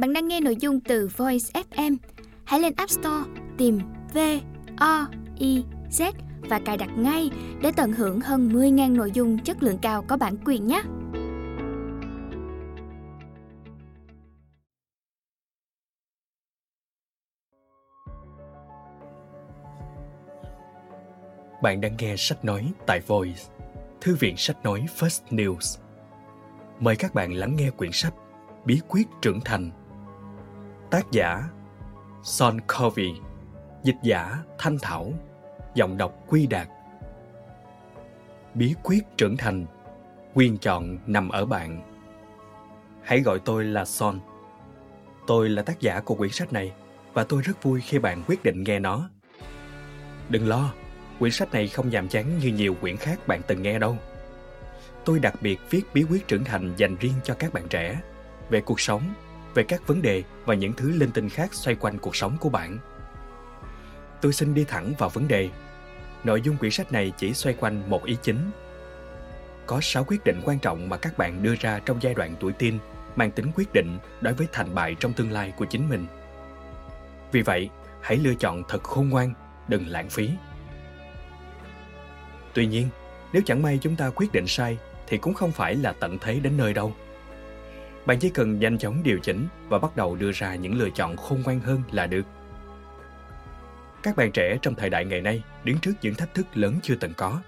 Bạn đang nghe nội dung từ Voice FM. Hãy lên App Store tìm V O I Z và cài đặt ngay để tận hưởng hơn 10.000 nội dung chất lượng cao có bản quyền nhé. Bạn đang nghe sách nói tại Voice, thư viện sách nói First News. Mời các bạn lắng nghe quyển sách Bí quyết trưởng thành. Tác giả Son Covey, dịch giả Thanh Thảo, giọng đọc Quy Đạt. Bí quyết trưởng thành, quyền chọn nằm ở bạn. Hãy gọi tôi là Son. Tôi là tác giả của quyển sách này và tôi rất vui khi bạn quyết định nghe nó. Đừng lo, quyển sách này không nhàm chán như nhiều quyển khác bạn từng nghe đâu. Tôi đặc biệt viết bí quyết trưởng thành dành riêng cho các bạn trẻ về cuộc sống, về các vấn đề và những thứ linh tinh khác xoay quanh cuộc sống của bạn. Tôi xin đi thẳng vào vấn đề. Nội dung quyển sách này chỉ xoay quanh một ý chính. Có 6 quyết định quan trọng mà các bạn đưa ra trong giai đoạn tuổi teen mang tính quyết định đối với thành bại trong tương lai của chính mình. Vì vậy, hãy lựa chọn thật khôn ngoan, đừng lãng phí. Tuy nhiên, nếu chẳng may chúng ta quyết định sai thì cũng không phải là tận thế đến nơi đâu. Bạn chỉ cần nhanh chóng điều chỉnh và bắt đầu đưa ra những lựa chọn khôn ngoan hơn là được. Các bạn trẻ trong thời đại ngày nay đứng trước những thách thức lớn chưa từng có.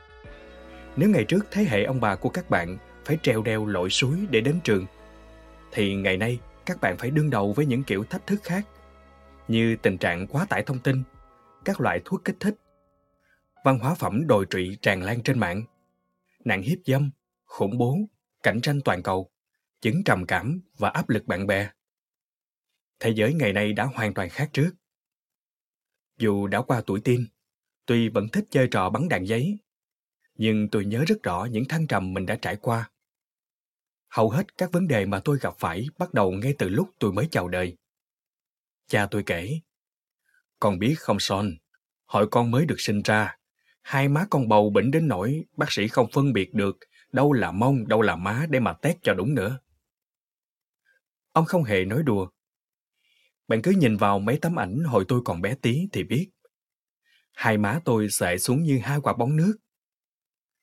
Nếu ngày trước thế hệ ông bà của các bạn phải treo đeo lội suối để đến trường, thì ngày nay các bạn phải đương đầu với những kiểu thách thức khác, như tình trạng quá tải thông tin, các loại thuốc kích thích, văn hóa phẩm đồi trụy tràn lan trên mạng, nạn hiếp dâm, khủng bố, cạnh tranh toàn cầu, chứng trầm cảm và áp lực bạn bè. Thế giới ngày nay đã hoàn toàn khác trước. Dù đã qua tuổi teen, tuy vẫn thích chơi trò bắn đạn giấy, nhưng tôi nhớ rất rõ những thăng trầm mình đã trải qua. Hầu hết các vấn đề mà tôi gặp phải bắt đầu ngay từ lúc tôi mới chào đời. Cha tôi kể, con biết không son, hỏi con mới được sinh ra, hai má con bầu bệnh đến nỗi bác sĩ không phân biệt được đâu là mông, đâu là má để mà test cho đúng nữa. Ông không hề nói đùa. Bạn cứ nhìn vào mấy tấm ảnh hồi tôi còn bé tí thì biết. Hai má tôi sệ xuống như hai quả bóng nước.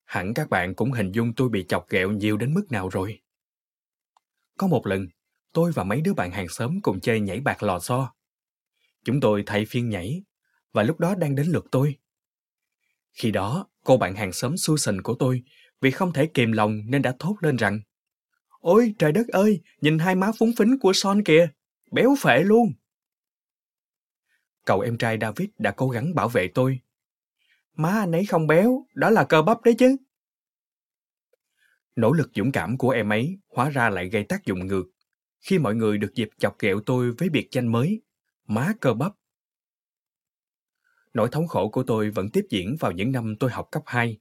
Hẳn các bạn cũng hình dung tôi bị chọc ghẹo nhiều đến mức nào rồi. Có một lần, tôi và mấy đứa bạn hàng xóm cùng chơi nhảy bạc lò xo. Chúng tôi thay phiên nhảy, và lúc đó đang đến lượt tôi. Khi đó, cô bạn hàng xóm Susan của tôi vì không thể kìm lòng nên đã thốt lên rằng Ôi trời đất ơi, nhìn hai má phúng phính của Son kìa, béo phệ luôn. Cậu em trai David đã cố gắng bảo vệ tôi. Má anh ấy không béo, đó là cơ bắp đấy chứ. Nỗ lực dũng cảm của em ấy hóa ra lại gây tác dụng ngược khi mọi người được dịp chọc ghẹo tôi với biệt danh mới, má cơ bắp. Nỗi thống khổ của tôi vẫn tiếp diễn vào những năm tôi học cấp 2.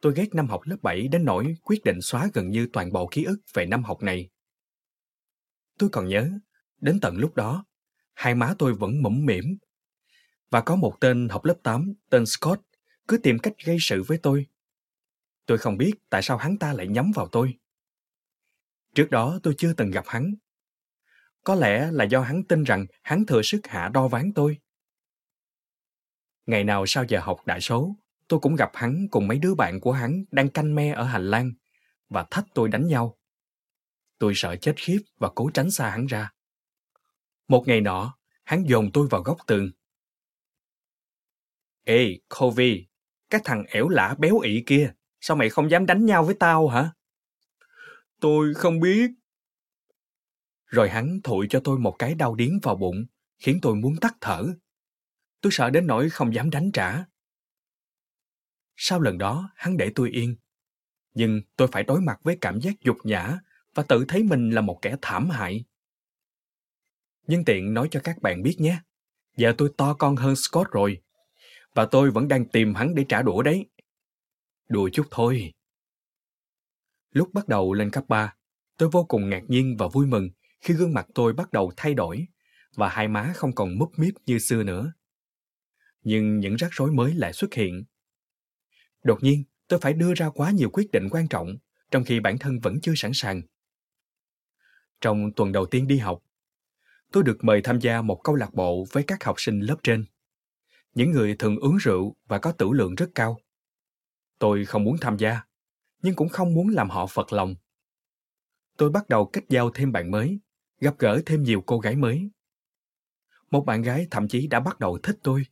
Tôi ghét năm học lớp 7 đến nỗi quyết định xóa gần như toàn bộ ký ức về năm học này. Tôi còn nhớ, đến tận lúc đó, hai má tôi vẫn mẫm mỉm. Và có một tên học lớp 8, tên Scott, cứ tìm cách gây sự với tôi. Tôi không biết tại sao hắn ta lại nhắm vào tôi. Trước đó tôi chưa từng gặp hắn. Có lẽ là do hắn tin rằng hắn thừa sức hạ đo ván tôi. Ngày nào sau giờ học đại số, tôi cũng gặp hắn cùng mấy đứa bạn của hắn đang canh me ở hành lang và thách tôi đánh nhau. Tôi sợ chết khiếp và cố tránh xa hắn ra. Một ngày nọ, hắn dồn tôi vào góc tường. Ê, Covey, cái thằng ẻo lả béo ị kia, sao mày không dám đánh nhau với tao hả? Tôi không biết. Rồi hắn thụi cho tôi một cái đau điếng vào bụng, khiến tôi muốn tắt thở. Tôi sợ đến nỗi không dám đánh trả. Sau lần đó, hắn để tôi yên. Nhưng tôi phải đối mặt với cảm giác dục nhã và tự thấy mình là một kẻ thảm hại. Nhưng tiện nói cho các bạn biết nhé, giờ tôi to con hơn Scott rồi, và tôi vẫn đang tìm hắn để trả đũa đấy. Đùa chút thôi. Lúc bắt đầu lên cấp 3, tôi vô cùng ngạc nhiên và vui mừng khi gương mặt tôi bắt đầu thay đổi và hai má không còn múp míp như xưa nữa. Nhưng những rắc rối mới lại xuất hiện Đột nhiên, tôi phải đưa ra quá nhiều quyết định quan trọng, trong khi bản thân vẫn chưa sẵn sàng. Trong tuần đầu tiên đi học, tôi được mời tham gia một câu lạc bộ với các học sinh lớp trên. Những người thường uống rượu và có tử lượng rất cao. Tôi không muốn tham gia, nhưng cũng không muốn làm họ phật lòng. Tôi bắt đầu kết giao thêm bạn mới, gặp gỡ thêm nhiều cô gái mới. Một bạn gái thậm chí đã bắt đầu thích tôi.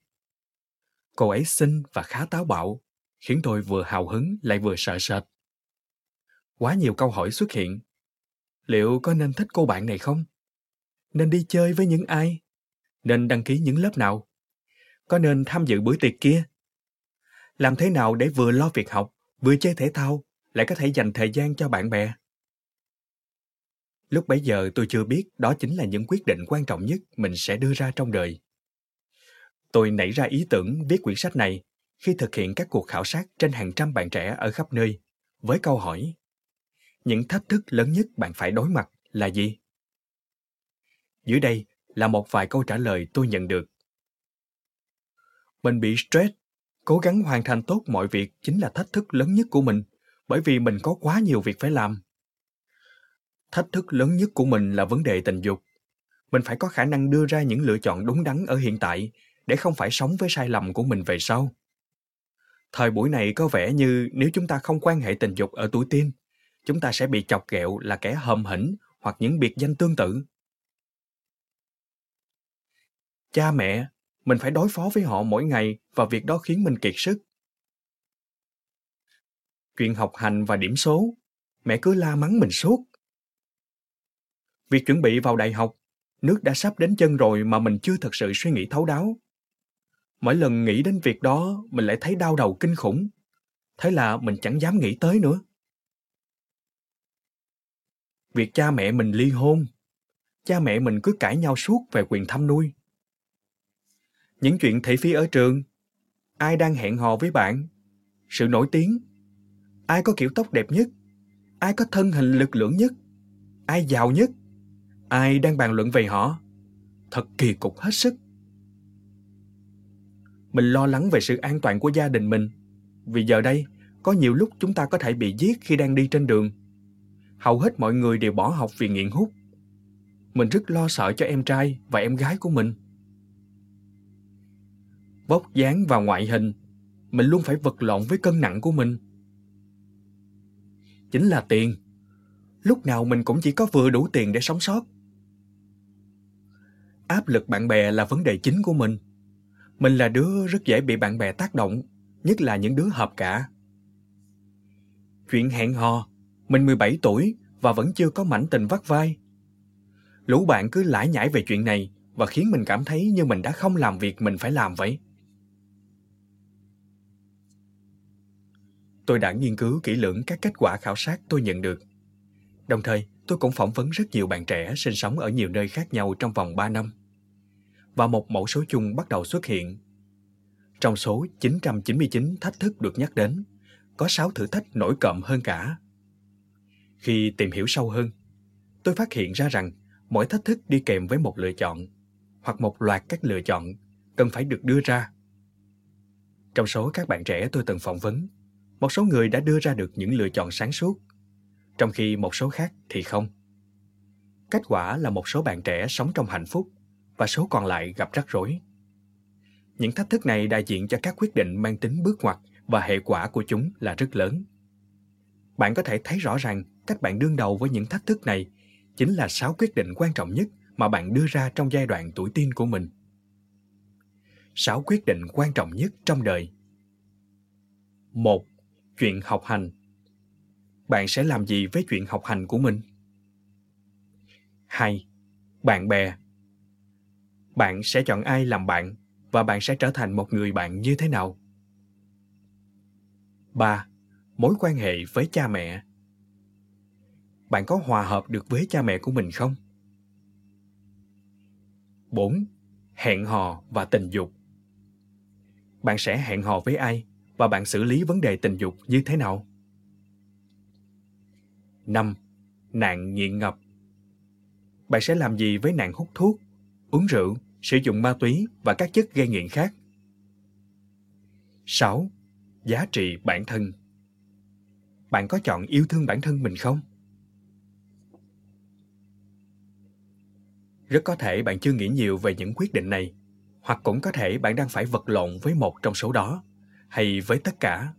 Cô ấy xinh và khá táo bạo, khiến tôi vừa hào hứng lại vừa sợ sệt. Quá nhiều câu hỏi xuất hiện. Liệu có nên thích cô bạn này không? Nên đi chơi với những ai? Nên đăng ký những lớp nào? Có nên tham dự buổi tiệc kia? Làm thế nào để vừa lo việc học, vừa chơi thể thao, lại có thể dành thời gian cho bạn bè? Lúc bấy giờ tôi chưa biết đó chính là những quyết định quan trọng nhất mình sẽ đưa ra trong đời. Tôi nảy ra ý tưởng viết quyển sách này khi thực hiện các cuộc khảo sát trên hàng trăm bạn trẻ ở khắp nơi. Với câu hỏi, những thách thức lớn nhất bạn phải đối mặt là gì? Dưới đây là một vài câu trả lời tôi nhận được. Mình bị stress, cố gắng hoàn thành tốt mọi việc chính là thách thức lớn nhất của mình, bởi vì mình có quá nhiều việc phải làm. Thách thức lớn nhất của mình là vấn đề tình dục. Mình phải có khả năng đưa ra những lựa chọn đúng đắn ở hiện tại để không phải sống với sai lầm của mình về sau. Thời buổi này có vẻ như nếu chúng ta không quan hệ tình dục ở tuổi teen, chúng ta sẽ bị chọc ghẹo là kẻ hầm hỉnh hoặc những biệt danh tương tự. Cha mẹ, mình phải đối phó với họ mỗi ngày và việc đó khiến mình kiệt sức. Chuyện học hành và điểm số, mẹ cứ la mắng mình suốt. Việc chuẩn bị vào đại học, nước đã sắp đến chân rồi mà mình chưa thật sự suy nghĩ thấu đáo mỗi lần nghĩ đến việc đó, mình lại thấy đau đầu kinh khủng. Thế là mình chẳng dám nghĩ tới nữa. Việc cha mẹ mình ly hôn. Cha mẹ mình cứ cãi nhau suốt về quyền thăm nuôi. Những chuyện thị phi ở trường. Ai đang hẹn hò với bạn? Sự nổi tiếng. Ai có kiểu tóc đẹp nhất? Ai có thân hình lực lưỡng nhất? Ai giàu nhất? Ai đang bàn luận về họ? Thật kỳ cục hết sức mình lo lắng về sự an toàn của gia đình mình. Vì giờ đây, có nhiều lúc chúng ta có thể bị giết khi đang đi trên đường. Hầu hết mọi người đều bỏ học vì nghiện hút. Mình rất lo sợ cho em trai và em gái của mình. Vóc dáng và ngoại hình, mình luôn phải vật lộn với cân nặng của mình. Chính là tiền. Lúc nào mình cũng chỉ có vừa đủ tiền để sống sót. Áp lực bạn bè là vấn đề chính của mình mình là đứa rất dễ bị bạn bè tác động, nhất là những đứa hợp cả. Chuyện hẹn hò, mình 17 tuổi và vẫn chưa có mảnh tình vắt vai. Lũ bạn cứ lải nhải về chuyện này và khiến mình cảm thấy như mình đã không làm việc mình phải làm vậy. Tôi đã nghiên cứu kỹ lưỡng các kết quả khảo sát tôi nhận được. Đồng thời, tôi cũng phỏng vấn rất nhiều bạn trẻ sinh sống ở nhiều nơi khác nhau trong vòng 3 năm và một mẫu số chung bắt đầu xuất hiện. Trong số 999 thách thức được nhắc đến, có 6 thử thách nổi cộm hơn cả. Khi tìm hiểu sâu hơn, tôi phát hiện ra rằng mỗi thách thức đi kèm với một lựa chọn hoặc một loạt các lựa chọn cần phải được đưa ra. Trong số các bạn trẻ tôi từng phỏng vấn, một số người đã đưa ra được những lựa chọn sáng suốt, trong khi một số khác thì không. Kết quả là một số bạn trẻ sống trong hạnh phúc và số còn lại gặp rắc rối. Những thách thức này đại diện cho các quyết định mang tính bước ngoặt và hệ quả của chúng là rất lớn. Bạn có thể thấy rõ ràng cách bạn đương đầu với những thách thức này chính là sáu quyết định quan trọng nhất mà bạn đưa ra trong giai đoạn tuổi teen của mình. Sáu quyết định quan trọng nhất trong đời. Một, chuyện học hành. Bạn sẽ làm gì với chuyện học hành của mình? Hai, bạn bè bạn sẽ chọn ai làm bạn và bạn sẽ trở thành một người bạn như thế nào 3. Mối quan hệ với cha mẹ Bạn có hòa hợp được với cha mẹ của mình không? 4. Hẹn hò và tình dục Bạn sẽ hẹn hò với ai và bạn xử lý vấn đề tình dục như thế nào? 5. Nạn nghiện ngập Bạn sẽ làm gì với nạn hút thuốc, uống rượu sử dụng ma túy và các chất gây nghiện khác. 6. Giá trị bản thân Bạn có chọn yêu thương bản thân mình không? Rất có thể bạn chưa nghĩ nhiều về những quyết định này, hoặc cũng có thể bạn đang phải vật lộn với một trong số đó, hay với tất cả.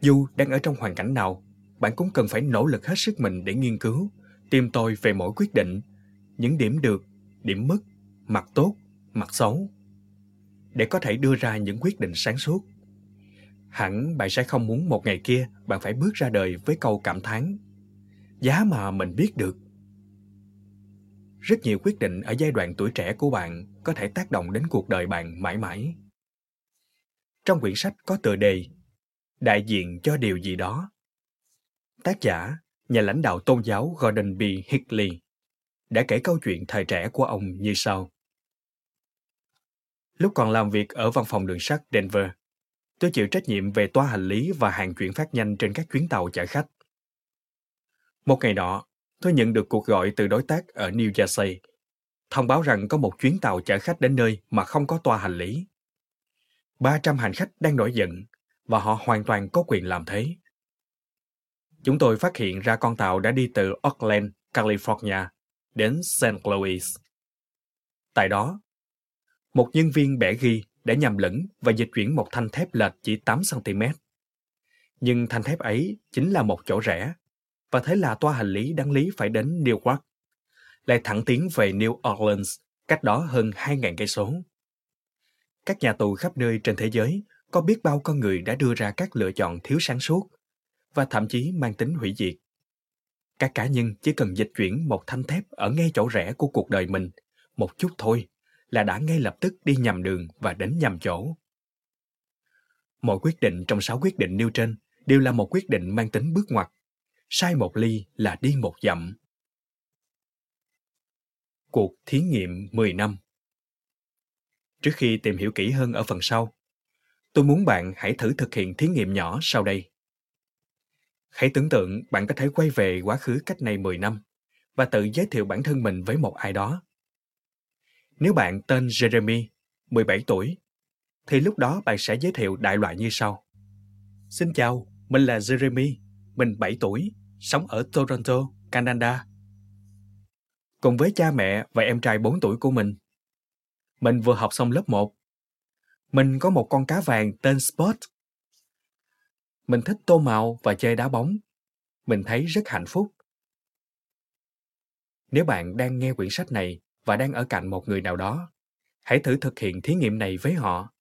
Dù đang ở trong hoàn cảnh nào, bạn cũng cần phải nỗ lực hết sức mình để nghiên cứu, tìm tòi về mỗi quyết định, những điểm được, điểm mất, mặt tốt, mặt xấu, để có thể đưa ra những quyết định sáng suốt. Hẳn bạn sẽ không muốn một ngày kia bạn phải bước ra đời với câu cảm thán. Giá mà mình biết được. Rất nhiều quyết định ở giai đoạn tuổi trẻ của bạn có thể tác động đến cuộc đời bạn mãi mãi. Trong quyển sách có tựa đề Đại diện cho điều gì đó. Tác giả, nhà lãnh đạo tôn giáo Gordon B. Hinckley đã kể câu chuyện thời trẻ của ông như sau. Lúc còn làm việc ở văn phòng đường sắt Denver, tôi chịu trách nhiệm về toa hành lý và hàng chuyển phát nhanh trên các chuyến tàu chở khách. Một ngày nọ, tôi nhận được cuộc gọi từ đối tác ở New Jersey, thông báo rằng có một chuyến tàu chở khách đến nơi mà không có toa hành lý. 300 hành khách đang nổi giận và họ hoàn toàn có quyền làm thế. Chúng tôi phát hiện ra con tàu đã đi từ Oakland, California đến St. Louis. Tại đó, một nhân viên bẻ ghi đã nhầm lẫn và dịch chuyển một thanh thép lệch chỉ 8cm. Nhưng thanh thép ấy chính là một chỗ rẽ, và thế là toa hành lý đáng lý phải đến Newark, lại thẳng tiến về New Orleans, cách đó hơn 2.000 cây số. Các nhà tù khắp nơi trên thế giới có biết bao con người đã đưa ra các lựa chọn thiếu sáng suốt và thậm chí mang tính hủy diệt. Các cá nhân chỉ cần dịch chuyển một thanh thép ở ngay chỗ rẽ của cuộc đời mình một chút thôi là đã ngay lập tức đi nhầm đường và đến nhầm chỗ. Mọi quyết định trong sáu quyết định nêu trên đều là một quyết định mang tính bước ngoặt. Sai một ly là đi một dặm. Cuộc thí nghiệm 10 năm Trước khi tìm hiểu kỹ hơn ở phần sau, tôi muốn bạn hãy thử thực hiện thí nghiệm nhỏ sau đây. Hãy tưởng tượng bạn có thể quay về quá khứ cách này 10 năm và tự giới thiệu bản thân mình với một ai đó. Nếu bạn tên Jeremy, 17 tuổi, thì lúc đó bạn sẽ giới thiệu đại loại như sau. Xin chào, mình là Jeremy, mình 7 tuổi, sống ở Toronto, Canada. Cùng với cha mẹ và em trai 4 tuổi của mình. Mình vừa học xong lớp 1. Mình có một con cá vàng tên Spot. Mình thích tô màu và chơi đá bóng. Mình thấy rất hạnh phúc. Nếu bạn đang nghe quyển sách này và đang ở cạnh một người nào đó, hãy thử thực hiện thí nghiệm này với họ.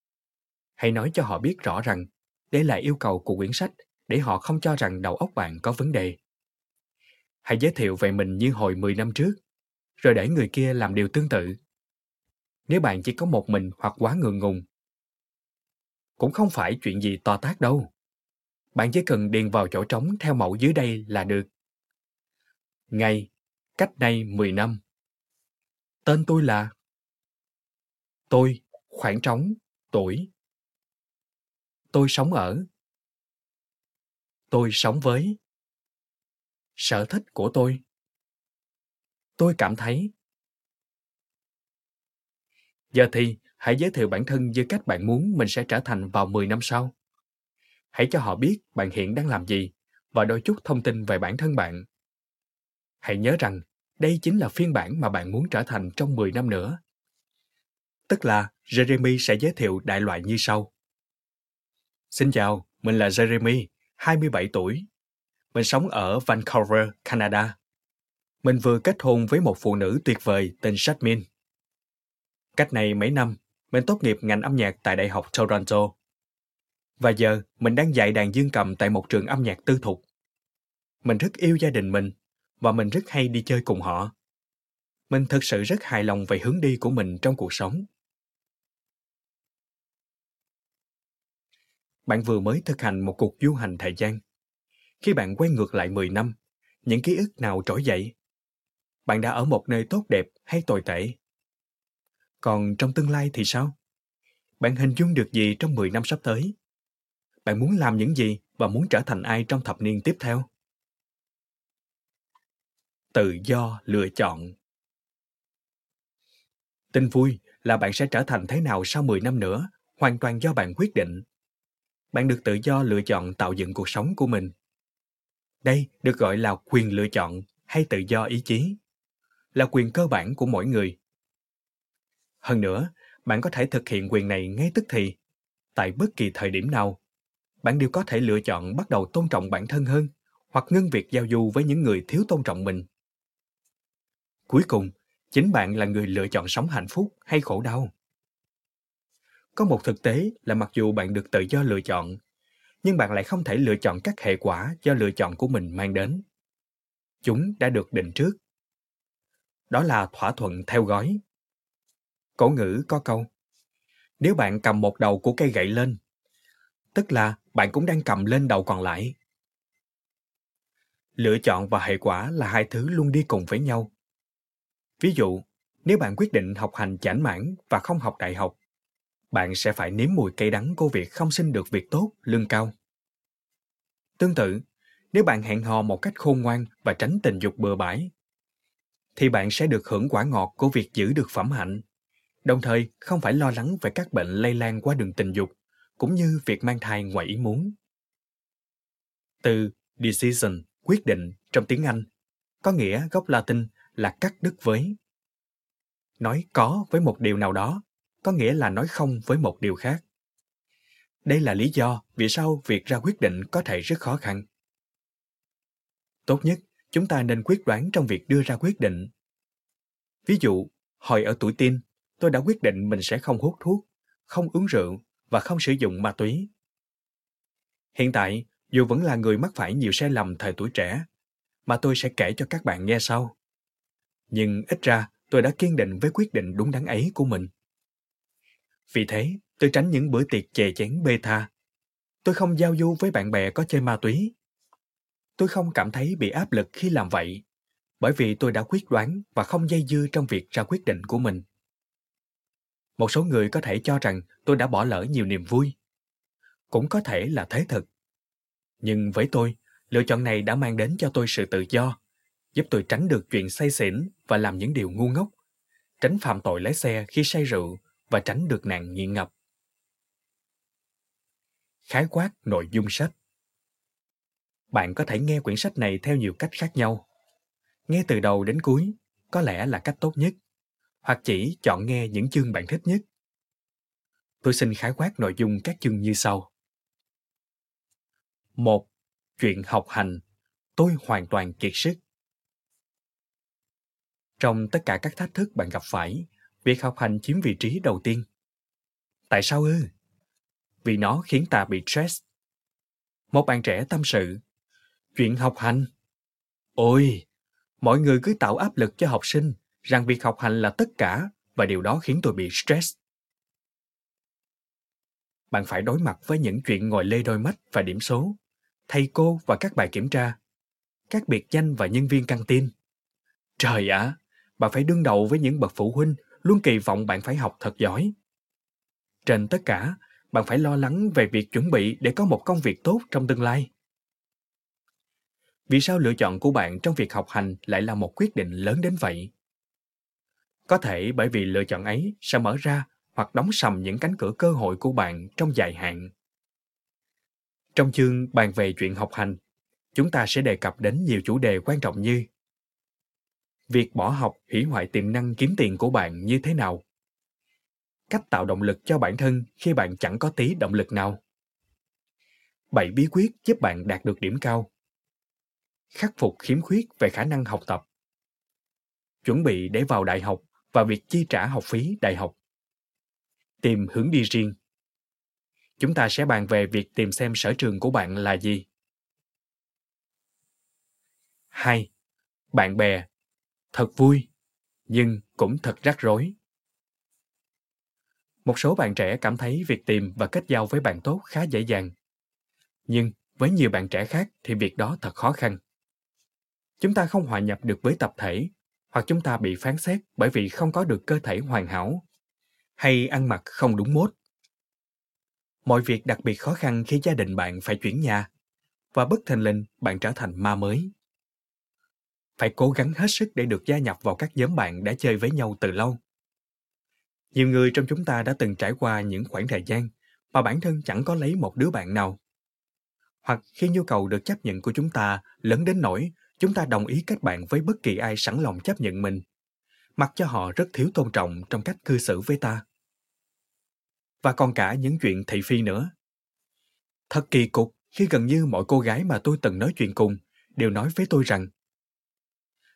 Hãy nói cho họ biết rõ rằng đây là yêu cầu của quyển sách để họ không cho rằng đầu óc bạn có vấn đề. Hãy giới thiệu về mình như hồi 10 năm trước, rồi để người kia làm điều tương tự. Nếu bạn chỉ có một mình hoặc quá ngượng ngùng, cũng không phải chuyện gì to tát đâu. Bạn chỉ cần điền vào chỗ trống theo mẫu dưới đây là được. Ngày, cách đây 10 năm. Tên tôi là Tôi, khoảng trống, tuổi. Tôi sống ở. Tôi sống với. Sở thích của tôi. Tôi cảm thấy. Giờ thì hãy giới thiệu bản thân như cách bạn muốn mình sẽ trở thành vào 10 năm sau. Hãy cho họ biết bạn hiện đang làm gì và đôi chút thông tin về bản thân bạn. Hãy nhớ rằng đây chính là phiên bản mà bạn muốn trở thành trong 10 năm nữa. Tức là Jeremy sẽ giới thiệu đại loại như sau. Xin chào, mình là Jeremy, 27 tuổi. Mình sống ở Vancouver, Canada. Mình vừa kết hôn với một phụ nữ tuyệt vời tên Jasmine. Cách này mấy năm, mình tốt nghiệp ngành âm nhạc tại Đại học Toronto. Và giờ, mình đang dạy đàn dương cầm tại một trường âm nhạc tư thục. Mình rất yêu gia đình mình và mình rất hay đi chơi cùng họ. Mình thực sự rất hài lòng về hướng đi của mình trong cuộc sống. Bạn vừa mới thực hành một cuộc du hành thời gian. Khi bạn quay ngược lại 10 năm, những ký ức nào trỗi dậy? Bạn đã ở một nơi tốt đẹp hay tồi tệ? Còn trong tương lai thì sao? Bạn hình dung được gì trong 10 năm sắp tới? Bạn muốn làm những gì và muốn trở thành ai trong thập niên tiếp theo? Tự do lựa chọn. Tin vui là bạn sẽ trở thành thế nào sau 10 năm nữa, hoàn toàn do bạn quyết định. Bạn được tự do lựa chọn tạo dựng cuộc sống của mình. Đây được gọi là quyền lựa chọn hay tự do ý chí. là quyền cơ bản của mỗi người. Hơn nữa, bạn có thể thực hiện quyền này ngay tức thì, tại bất kỳ thời điểm nào. Bạn đều có thể lựa chọn bắt đầu tôn trọng bản thân hơn hoặc ngưng việc giao du với những người thiếu tôn trọng mình. Cuối cùng, chính bạn là người lựa chọn sống hạnh phúc hay khổ đau. Có một thực tế là mặc dù bạn được tự do lựa chọn, nhưng bạn lại không thể lựa chọn các hệ quả do lựa chọn của mình mang đến. Chúng đã được định trước. Đó là thỏa thuận theo gói. Cổ ngữ có câu, nếu bạn cầm một đầu của cây gậy lên, tức là bạn cũng đang cầm lên đầu còn lại. Lựa chọn và hệ quả là hai thứ luôn đi cùng với nhau. Ví dụ, nếu bạn quyết định học hành chảnh mãn và không học đại học, bạn sẽ phải nếm mùi cay đắng của việc không xin được việc tốt, lương cao. Tương tự, nếu bạn hẹn hò một cách khôn ngoan và tránh tình dục bừa bãi, thì bạn sẽ được hưởng quả ngọt của việc giữ được phẩm hạnh, đồng thời không phải lo lắng về các bệnh lây lan qua đường tình dục, cũng như việc mang thai ngoài ý muốn. Từ decision, quyết định trong tiếng Anh, có nghĩa gốc Latin là cắt đứt với. Nói có với một điều nào đó có nghĩa là nói không với một điều khác. Đây là lý do vì sao việc ra quyết định có thể rất khó khăn. Tốt nhất, chúng ta nên quyết đoán trong việc đưa ra quyết định. Ví dụ, hồi ở tuổi teen, tôi đã quyết định mình sẽ không hút thuốc, không uống rượu và không sử dụng ma túy. Hiện tại, dù vẫn là người mắc phải nhiều sai lầm thời tuổi trẻ, mà tôi sẽ kể cho các bạn nghe sau. Nhưng ít ra, tôi đã kiên định với quyết định đúng đắn ấy của mình. Vì thế, tôi tránh những bữa tiệc chè chén bê tha. Tôi không giao du với bạn bè có chơi ma túy. Tôi không cảm thấy bị áp lực khi làm vậy, bởi vì tôi đã quyết đoán và không dây dưa trong việc ra quyết định của mình. Một số người có thể cho rằng tôi đã bỏ lỡ nhiều niềm vui. Cũng có thể là thế thật. Nhưng với tôi, lựa chọn này đã mang đến cho tôi sự tự do, giúp tôi tránh được chuyện say xỉn và làm những điều ngu ngốc, tránh phạm tội lái xe khi say rượu và tránh được nạn nghiện ngập. Khái quát nội dung sách Bạn có thể nghe quyển sách này theo nhiều cách khác nhau. Nghe từ đầu đến cuối có lẽ là cách tốt nhất, hoặc chỉ chọn nghe những chương bạn thích nhất. Tôi xin khái quát nội dung các chương như sau. một Chuyện học hành, tôi hoàn toàn kiệt sức. Trong tất cả các thách thức bạn gặp phải, việc học hành chiếm vị trí đầu tiên. Tại sao ư? Vì nó khiến ta bị stress. Một bạn trẻ tâm sự, chuyện học hành. Ôi, mọi người cứ tạo áp lực cho học sinh rằng việc học hành là tất cả và điều đó khiến tôi bị stress. Bạn phải đối mặt với những chuyện ngồi lê đôi mắt và điểm số, thầy cô và các bài kiểm tra, các biệt danh và nhân viên căng tin. Trời ạ, à, bạn phải đương đầu với những bậc phụ huynh luôn kỳ vọng bạn phải học thật giỏi. Trên tất cả, bạn phải lo lắng về việc chuẩn bị để có một công việc tốt trong tương lai. Vì sao lựa chọn của bạn trong việc học hành lại là một quyết định lớn đến vậy? Có thể bởi vì lựa chọn ấy sẽ mở ra hoặc đóng sầm những cánh cửa cơ hội của bạn trong dài hạn. Trong chương bàn về chuyện học hành, chúng ta sẽ đề cập đến nhiều chủ đề quan trọng như việc bỏ học hủy hoại tiềm năng kiếm tiền của bạn như thế nào? Cách tạo động lực cho bản thân khi bạn chẳng có tí động lực nào. Bảy bí quyết giúp bạn đạt được điểm cao. Khắc phục khiếm khuyết về khả năng học tập. Chuẩn bị để vào đại học và việc chi trả học phí đại học. Tìm hướng đi riêng. Chúng ta sẽ bàn về việc tìm xem sở trường của bạn là gì. 2. Bạn bè thật vui, nhưng cũng thật rắc rối. Một số bạn trẻ cảm thấy việc tìm và kết giao với bạn tốt khá dễ dàng. Nhưng với nhiều bạn trẻ khác thì việc đó thật khó khăn. Chúng ta không hòa nhập được với tập thể, hoặc chúng ta bị phán xét bởi vì không có được cơ thể hoàn hảo, hay ăn mặc không đúng mốt. Mọi việc đặc biệt khó khăn khi gia đình bạn phải chuyển nhà, và bất thình lình bạn trở thành ma mới phải cố gắng hết sức để được gia nhập vào các nhóm bạn đã chơi với nhau từ lâu. Nhiều người trong chúng ta đã từng trải qua những khoảng thời gian mà bản thân chẳng có lấy một đứa bạn nào. Hoặc khi nhu cầu được chấp nhận của chúng ta lớn đến nỗi chúng ta đồng ý kết bạn với bất kỳ ai sẵn lòng chấp nhận mình, mặc cho họ rất thiếu tôn trọng trong cách cư xử với ta. Và còn cả những chuyện thị phi nữa. Thật kỳ cục khi gần như mọi cô gái mà tôi từng nói chuyện cùng đều nói với tôi rằng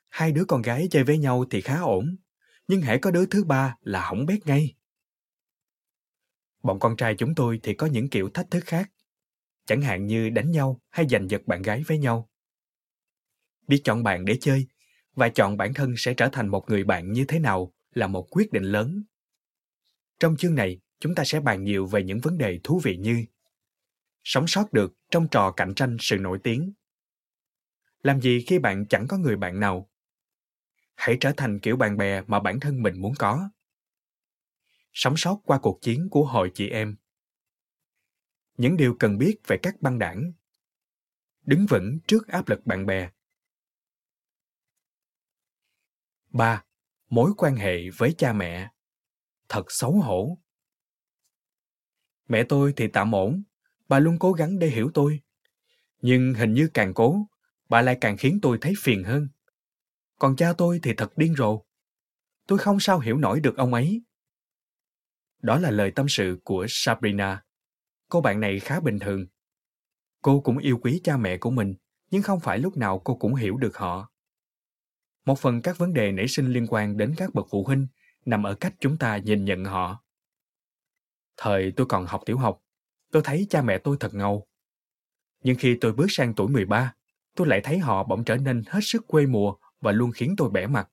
hai đứa con gái chơi với nhau thì khá ổn, nhưng hãy có đứa thứ ba là hỏng bét ngay. Bọn con trai chúng tôi thì có những kiểu thách thức khác, chẳng hạn như đánh nhau hay giành giật bạn gái với nhau. Biết chọn bạn để chơi và chọn bản thân sẽ trở thành một người bạn như thế nào là một quyết định lớn. Trong chương này, chúng ta sẽ bàn nhiều về những vấn đề thú vị như sống sót được trong trò cạnh tranh sự nổi tiếng. Làm gì khi bạn chẳng có người bạn nào? Hãy trở thành kiểu bạn bè mà bản thân mình muốn có. Sống sót qua cuộc chiến của hội chị em. Những điều cần biết về các băng đảng. Đứng vững trước áp lực bạn bè. 3. Mối quan hệ với cha mẹ. Thật xấu hổ. Mẹ tôi thì tạm ổn, bà luôn cố gắng để hiểu tôi. Nhưng hình như càng cố, bà lại càng khiến tôi thấy phiền hơn. Còn cha tôi thì thật điên rồ. Tôi không sao hiểu nổi được ông ấy. Đó là lời tâm sự của Sabrina. Cô bạn này khá bình thường. Cô cũng yêu quý cha mẹ của mình, nhưng không phải lúc nào cô cũng hiểu được họ. Một phần các vấn đề nảy sinh liên quan đến các bậc phụ huynh nằm ở cách chúng ta nhìn nhận họ. Thời tôi còn học tiểu học, tôi thấy cha mẹ tôi thật ngầu. Nhưng khi tôi bước sang tuổi 13, tôi lại thấy họ bỗng trở nên hết sức quê mùa và luôn khiến tôi bẻ mặt.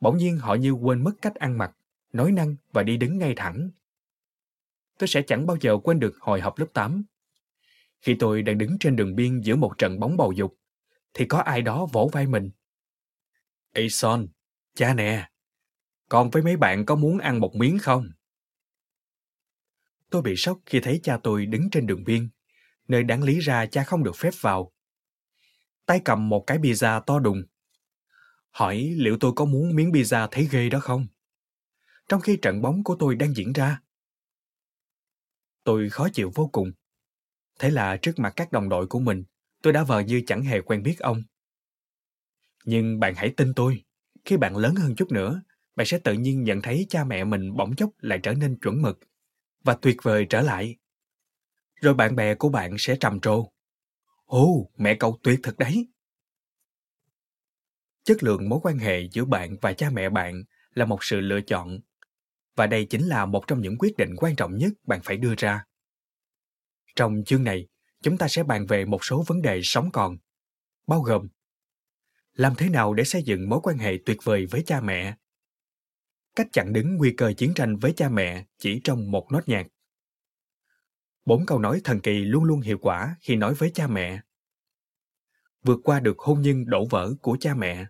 Bỗng nhiên họ như quên mất cách ăn mặc, nói năng và đi đứng ngay thẳng. Tôi sẽ chẳng bao giờ quên được hồi học lớp 8. Khi tôi đang đứng trên đường biên giữa một trận bóng bầu dục, thì có ai đó vỗ vai mình. Ê Son, cha nè, con với mấy bạn có muốn ăn một miếng không? Tôi bị sốc khi thấy cha tôi đứng trên đường biên, nơi đáng lý ra cha không được phép vào. Tay cầm một cái pizza to đùng. Hỏi liệu tôi có muốn miếng pizza thấy ghê đó không? Trong khi trận bóng của tôi đang diễn ra. Tôi khó chịu vô cùng. Thế là trước mặt các đồng đội của mình, tôi đã vờ như chẳng hề quen biết ông. Nhưng bạn hãy tin tôi, khi bạn lớn hơn chút nữa, bạn sẽ tự nhiên nhận thấy cha mẹ mình bỗng chốc lại trở nên chuẩn mực và tuyệt vời trở lại. Rồi bạn bè của bạn sẽ trầm trồ. Ồ, mẹ cậu tuyệt thật đấy. Chất lượng mối quan hệ giữa bạn và cha mẹ bạn là một sự lựa chọn. Và đây chính là một trong những quyết định quan trọng nhất bạn phải đưa ra. Trong chương này, chúng ta sẽ bàn về một số vấn đề sống còn, bao gồm làm thế nào để xây dựng mối quan hệ tuyệt vời với cha mẹ cách chặn đứng nguy cơ chiến tranh với cha mẹ chỉ trong một nốt nhạc bốn câu nói thần kỳ luôn luôn hiệu quả khi nói với cha mẹ vượt qua được hôn nhân đổ vỡ của cha mẹ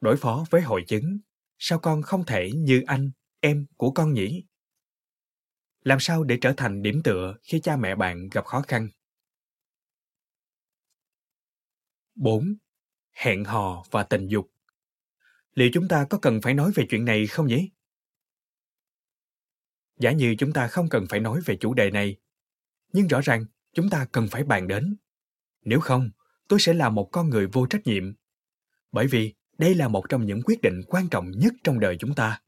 đối phó với hội chứng, sao con không thể như anh, em của con nhỉ làm sao để trở thành điểm tựa khi cha mẹ bạn gặp khó khăn 4 hẹn hò và tình dục. Liệu chúng ta có cần phải nói về chuyện này không nhỉ? Giả như chúng ta không cần phải nói về chủ đề này, nhưng rõ ràng chúng ta cần phải bàn đến. Nếu không, tôi sẽ là một con người vô trách nhiệm. Bởi vì đây là một trong những quyết định quan trọng nhất trong đời chúng ta.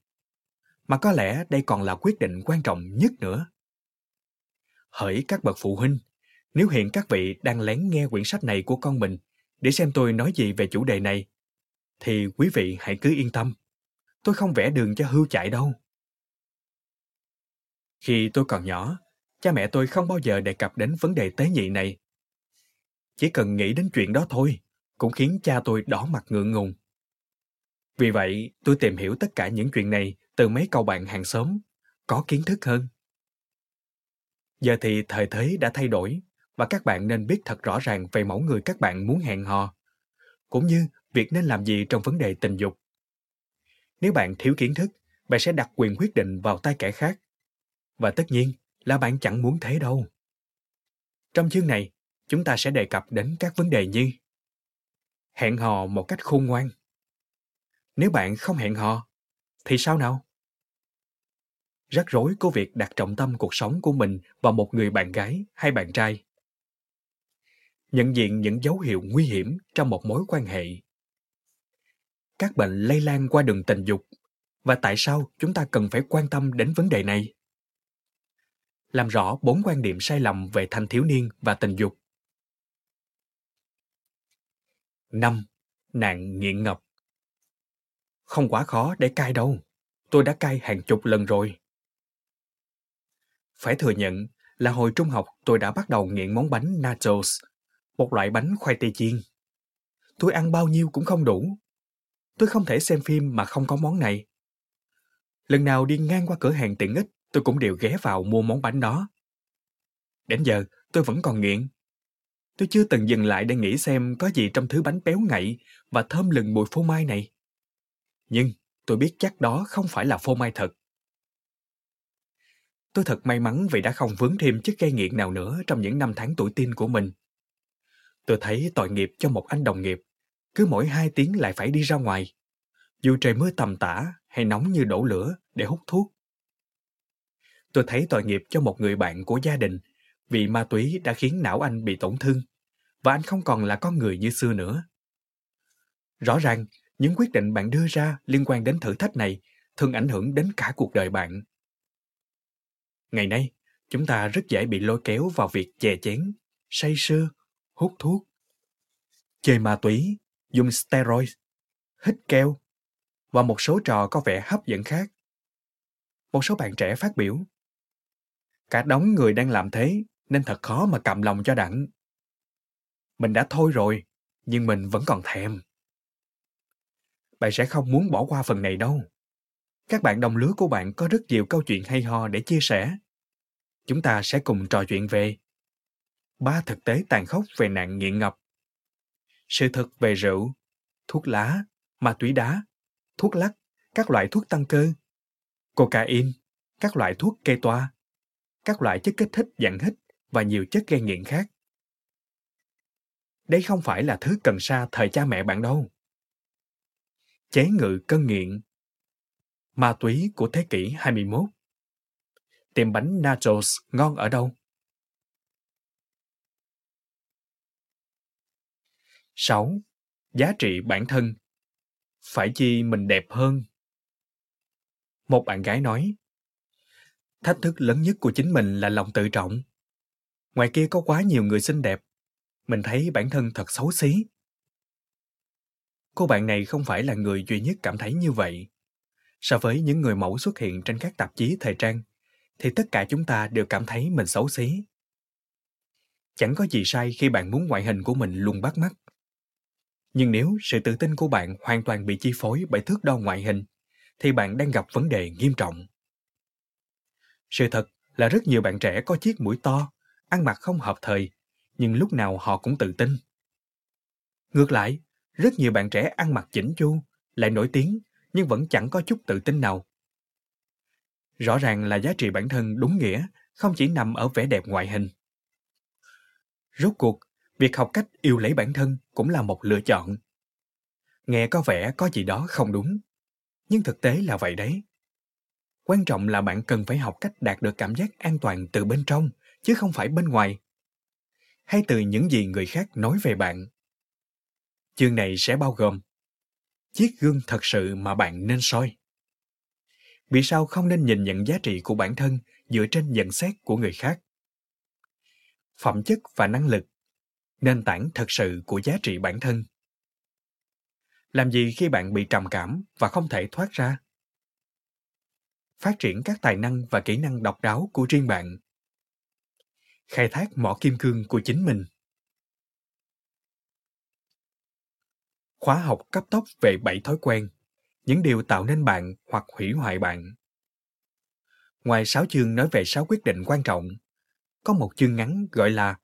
Mà có lẽ đây còn là quyết định quan trọng nhất nữa. Hỡi các bậc phụ huynh, nếu hiện các vị đang lén nghe quyển sách này của con mình để xem tôi nói gì về chủ đề này, thì quý vị hãy cứ yên tâm. Tôi không vẽ đường cho hưu chạy đâu. Khi tôi còn nhỏ, cha mẹ tôi không bao giờ đề cập đến vấn đề tế nhị này. Chỉ cần nghĩ đến chuyện đó thôi, cũng khiến cha tôi đỏ mặt ngượng ngùng. Vì vậy, tôi tìm hiểu tất cả những chuyện này từ mấy câu bạn hàng xóm, có kiến thức hơn. Giờ thì thời thế đã thay đổi, và các bạn nên biết thật rõ ràng về mẫu người các bạn muốn hẹn hò, cũng như việc nên làm gì trong vấn đề tình dục. Nếu bạn thiếu kiến thức, bạn sẽ đặt quyền quyết định vào tay kẻ khác. Và tất nhiên là bạn chẳng muốn thế đâu. Trong chương này, chúng ta sẽ đề cập đến các vấn đề như hẹn hò một cách khôn ngoan. Nếu bạn không hẹn hò, thì sao nào? Rắc rối của việc đặt trọng tâm cuộc sống của mình vào một người bạn gái hay bạn trai nhận diện những dấu hiệu nguy hiểm trong một mối quan hệ các bệnh lây lan qua đường tình dục và tại sao chúng ta cần phải quan tâm đến vấn đề này? Làm rõ bốn quan điểm sai lầm về thanh thiếu niên và tình dục. 5. Nạn nghiện ngập Không quá khó để cai đâu. Tôi đã cai hàng chục lần rồi. Phải thừa nhận là hồi trung học tôi đã bắt đầu nghiện món bánh nachos, một loại bánh khoai tây chiên. Tôi ăn bao nhiêu cũng không đủ. Tôi không thể xem phim mà không có món này. Lần nào đi ngang qua cửa hàng tiện ích, tôi cũng đều ghé vào mua món bánh đó. Đến giờ, tôi vẫn còn nghiện. Tôi chưa từng dừng lại để nghĩ xem có gì trong thứ bánh béo ngậy và thơm lừng mùi phô mai này. Nhưng tôi biết chắc đó không phải là phô mai thật. Tôi thật may mắn vì đã không vướng thêm chất gây nghiện nào nữa trong những năm tháng tuổi teen của mình. Tôi thấy tội nghiệp cho một anh đồng nghiệp, cứ mỗi hai tiếng lại phải đi ra ngoài, dù trời mưa tầm tã hay nóng như đổ lửa để hút thuốc. Tôi thấy tội nghiệp cho một người bạn của gia đình vì ma túy đã khiến não anh bị tổn thương và anh không còn là con người như xưa nữa. Rõ ràng, những quyết định bạn đưa ra liên quan đến thử thách này thường ảnh hưởng đến cả cuộc đời bạn. Ngày nay, chúng ta rất dễ bị lôi kéo vào việc chè chén, say sưa, hút thuốc, chơi ma túy, dùng steroid, hít keo và một số trò có vẻ hấp dẫn khác. Một số bạn trẻ phát biểu. Cả đống người đang làm thế nên thật khó mà cầm lòng cho đặng. Mình đã thôi rồi, nhưng mình vẫn còn thèm. Bạn sẽ không muốn bỏ qua phần này đâu. Các bạn đồng lứa của bạn có rất nhiều câu chuyện hay ho để chia sẻ. Chúng ta sẽ cùng trò chuyện về ba thực tế tàn khốc về nạn nghiện ngập. Sự thật về rượu, thuốc lá, ma túy đá, thuốc lắc, các loại thuốc tăng cơ, cocaine, các loại thuốc kê toa, các loại chất kích thích dạng hít và nhiều chất gây nghiện khác. Đây không phải là thứ cần sa thời cha mẹ bạn đâu. Chế ngự cơn nghiện Ma túy của thế kỷ 21 Tiệm bánh nachos ngon ở đâu? 6. Giá trị bản thân Phải chi mình đẹp hơn? Một bạn gái nói Thách thức lớn nhất của chính mình là lòng tự trọng. Ngoài kia có quá nhiều người xinh đẹp. Mình thấy bản thân thật xấu xí. Cô bạn này không phải là người duy nhất cảm thấy như vậy. So với những người mẫu xuất hiện trên các tạp chí thời trang, thì tất cả chúng ta đều cảm thấy mình xấu xí. Chẳng có gì sai khi bạn muốn ngoại hình của mình luôn bắt mắt. Nhưng nếu sự tự tin của bạn hoàn toàn bị chi phối bởi thước đo ngoại hình, thì bạn đang gặp vấn đề nghiêm trọng. Sự thật là rất nhiều bạn trẻ có chiếc mũi to, ăn mặc không hợp thời, nhưng lúc nào họ cũng tự tin. Ngược lại, rất nhiều bạn trẻ ăn mặc chỉnh chu, lại nổi tiếng nhưng vẫn chẳng có chút tự tin nào. Rõ ràng là giá trị bản thân đúng nghĩa không chỉ nằm ở vẻ đẹp ngoại hình. Rốt cuộc, việc học cách yêu lấy bản thân cũng là một lựa chọn. Nghe có vẻ có gì đó không đúng, nhưng thực tế là vậy đấy. Quan trọng là bạn cần phải học cách đạt được cảm giác an toàn từ bên trong, chứ không phải bên ngoài. Hay từ những gì người khác nói về bạn. Chương này sẽ bao gồm chiếc gương thật sự mà bạn nên soi. Vì sao không nên nhìn nhận giá trị của bản thân dựa trên nhận xét của người khác? Phẩm chất và năng lực, nền tảng thật sự của giá trị bản thân. Làm gì khi bạn bị trầm cảm và không thể thoát ra? Phát triển các tài năng và kỹ năng độc đáo của riêng bạn. Khai thác mỏ kim cương của chính mình. khóa học cấp tốc về 7 thói quen, những điều tạo nên bạn hoặc hủy hoại bạn. Ngoài 6 chương nói về 6 quyết định quan trọng, có một chương ngắn gọi là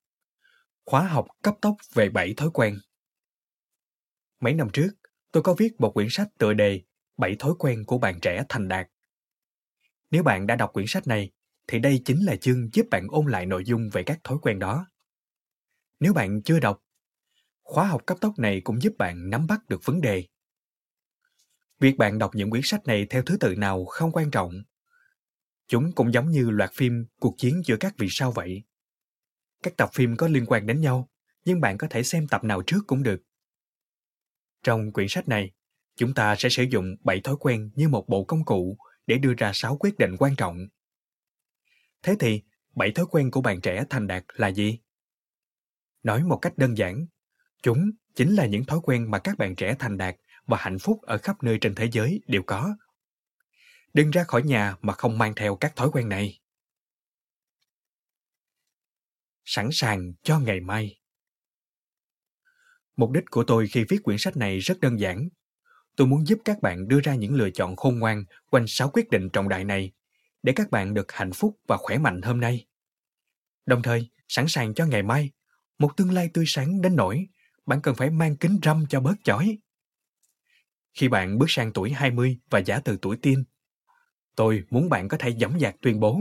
Khóa học cấp tốc về 7 thói quen. Mấy năm trước, tôi có viết một quyển sách tựa đề 7 thói quen của bạn trẻ thành đạt. Nếu bạn đã đọc quyển sách này, thì đây chính là chương giúp bạn ôn lại nội dung về các thói quen đó. Nếu bạn chưa đọc khóa học cấp tốc này cũng giúp bạn nắm bắt được vấn đề. Việc bạn đọc những quyển sách này theo thứ tự nào không quan trọng. Chúng cũng giống như loạt phim Cuộc chiến giữa các vì sao vậy. Các tập phim có liên quan đến nhau, nhưng bạn có thể xem tập nào trước cũng được. Trong quyển sách này, Chúng ta sẽ sử dụng 7 thói quen như một bộ công cụ để đưa ra 6 quyết định quan trọng. Thế thì, 7 thói quen của bạn trẻ thành đạt là gì? Nói một cách đơn giản, chúng chính là những thói quen mà các bạn trẻ thành đạt và hạnh phúc ở khắp nơi trên thế giới đều có. Đừng ra khỏi nhà mà không mang theo các thói quen này. Sẵn sàng cho ngày mai. Mục đích của tôi khi viết quyển sách này rất đơn giản. Tôi muốn giúp các bạn đưa ra những lựa chọn khôn ngoan quanh sáu quyết định trọng đại này để các bạn được hạnh phúc và khỏe mạnh hôm nay. Đồng thời, sẵn sàng cho ngày mai, một tương lai tươi sáng đến nỗi bạn cần phải mang kính râm cho bớt chói. Khi bạn bước sang tuổi 20 và giả từ tuổi teen, tôi muốn bạn có thể dõng dạc tuyên bố.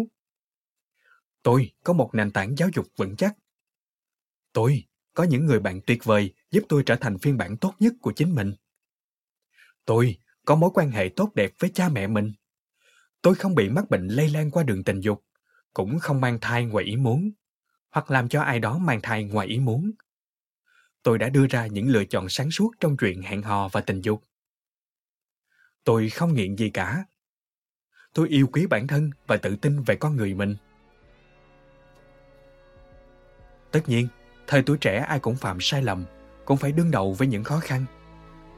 Tôi có một nền tảng giáo dục vững chắc. Tôi có những người bạn tuyệt vời giúp tôi trở thành phiên bản tốt nhất của chính mình. Tôi có mối quan hệ tốt đẹp với cha mẹ mình. Tôi không bị mắc bệnh lây lan qua đường tình dục, cũng không mang thai ngoài ý muốn, hoặc làm cho ai đó mang thai ngoài ý muốn. Tôi đã đưa ra những lựa chọn sáng suốt trong chuyện hẹn hò và tình dục. Tôi không nghiện gì cả. Tôi yêu quý bản thân và tự tin về con người mình. Tất nhiên, thời tuổi trẻ ai cũng phạm sai lầm, cũng phải đương đầu với những khó khăn,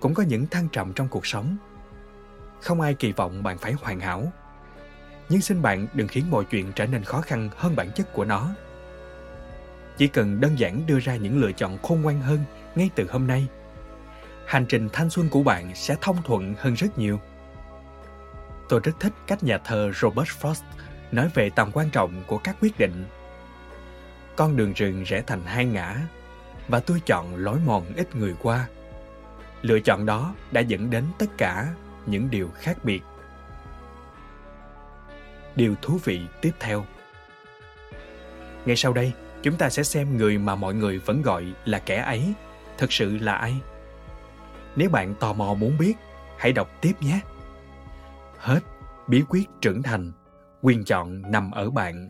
cũng có những thăng trầm trong cuộc sống. Không ai kỳ vọng bạn phải hoàn hảo. Nhưng xin bạn đừng khiến mọi chuyện trở nên khó khăn hơn bản chất của nó. Chỉ cần đơn giản đưa ra những lựa chọn khôn ngoan hơn ngay từ hôm nay, hành trình thanh xuân của bạn sẽ thông thuận hơn rất nhiều. Tôi rất thích cách nhà thơ Robert Frost nói về tầm quan trọng của các quyết định. Con đường rừng rẽ thành hai ngã, và tôi chọn lối mòn ít người qua. Lựa chọn đó đã dẫn đến tất cả những điều khác biệt. Điều thú vị tiếp theo. Ngay sau đây, chúng ta sẽ xem người mà mọi người vẫn gọi là kẻ ấy thực sự là ai. Nếu bạn tò mò muốn biết, hãy đọc tiếp nhé. Hết bí quyết trưởng thành, quyền chọn nằm ở bạn.